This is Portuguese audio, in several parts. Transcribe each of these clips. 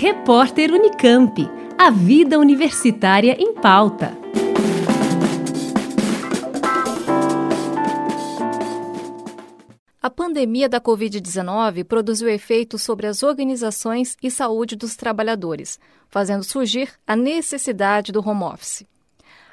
Repórter Unicamp. A vida universitária em pauta. A pandemia da Covid-19 produziu efeitos sobre as organizações e saúde dos trabalhadores, fazendo surgir a necessidade do home office.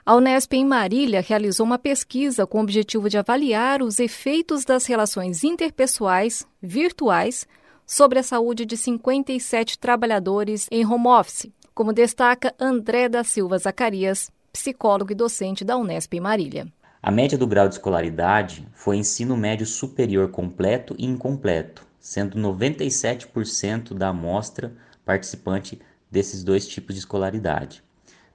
A Unesp em Marília realizou uma pesquisa com o objetivo de avaliar os efeitos das relações interpessoais virtuais sobre a saúde de 57 trabalhadores em home office, como destaca André da Silva Zacarias, psicólogo e docente da Unesp em Marília. A média do grau de escolaridade foi ensino médio superior completo e incompleto, sendo 97% da amostra participante desses dois tipos de escolaridade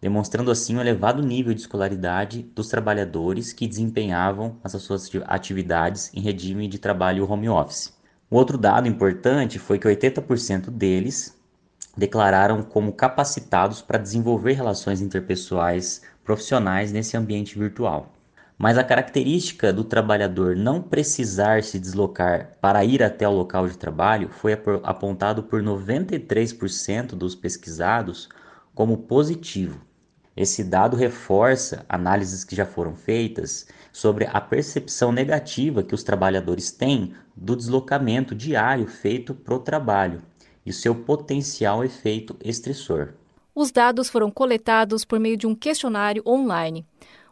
demonstrando assim um elevado nível de escolaridade dos trabalhadores que desempenhavam as suas atividades em regime de trabalho home office. Um outro dado importante foi que 80% deles declararam como capacitados para desenvolver relações interpessoais profissionais nesse ambiente virtual. Mas a característica do trabalhador não precisar se deslocar para ir até o local de trabalho foi apontado por 93% dos pesquisados como positivo. Esse dado reforça análises que já foram feitas sobre a percepção negativa que os trabalhadores têm do deslocamento diário feito para o trabalho e seu potencial efeito estressor. Os dados foram coletados por meio de um questionário online.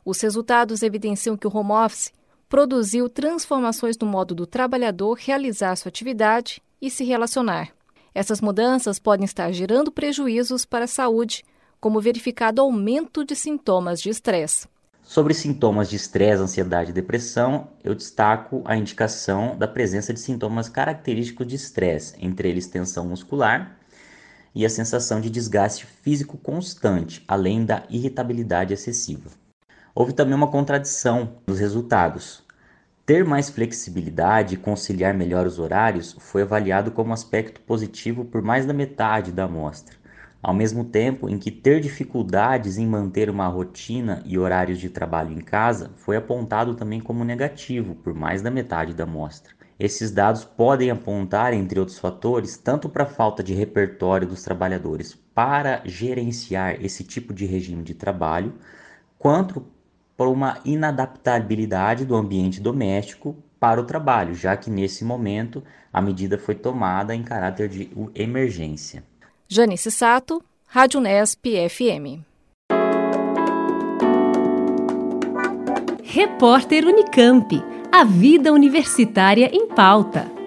Os resultados evidenciam que o home office produziu transformações no modo do trabalhador realizar sua atividade e se relacionar. Essas mudanças podem estar gerando prejuízos para a saúde, como verificado aumento de sintomas de estresse. Sobre sintomas de estresse, ansiedade e depressão, eu destaco a indicação da presença de sintomas característicos de estresse, entre eles tensão muscular e a sensação de desgaste físico constante, além da irritabilidade excessiva. Houve também uma contradição nos resultados. Ter mais flexibilidade e conciliar melhor os horários foi avaliado como aspecto positivo por mais da metade da amostra ao mesmo tempo em que ter dificuldades em manter uma rotina e horários de trabalho em casa foi apontado também como negativo por mais da metade da amostra. Esses dados podem apontar, entre outros fatores, tanto para a falta de repertório dos trabalhadores para gerenciar esse tipo de regime de trabalho, quanto por uma inadaptabilidade do ambiente doméstico para o trabalho, já que nesse momento a medida foi tomada em caráter de emergência. Janice Sato, Rádio Nesp FM. Repórter Unicamp. A vida universitária em pauta.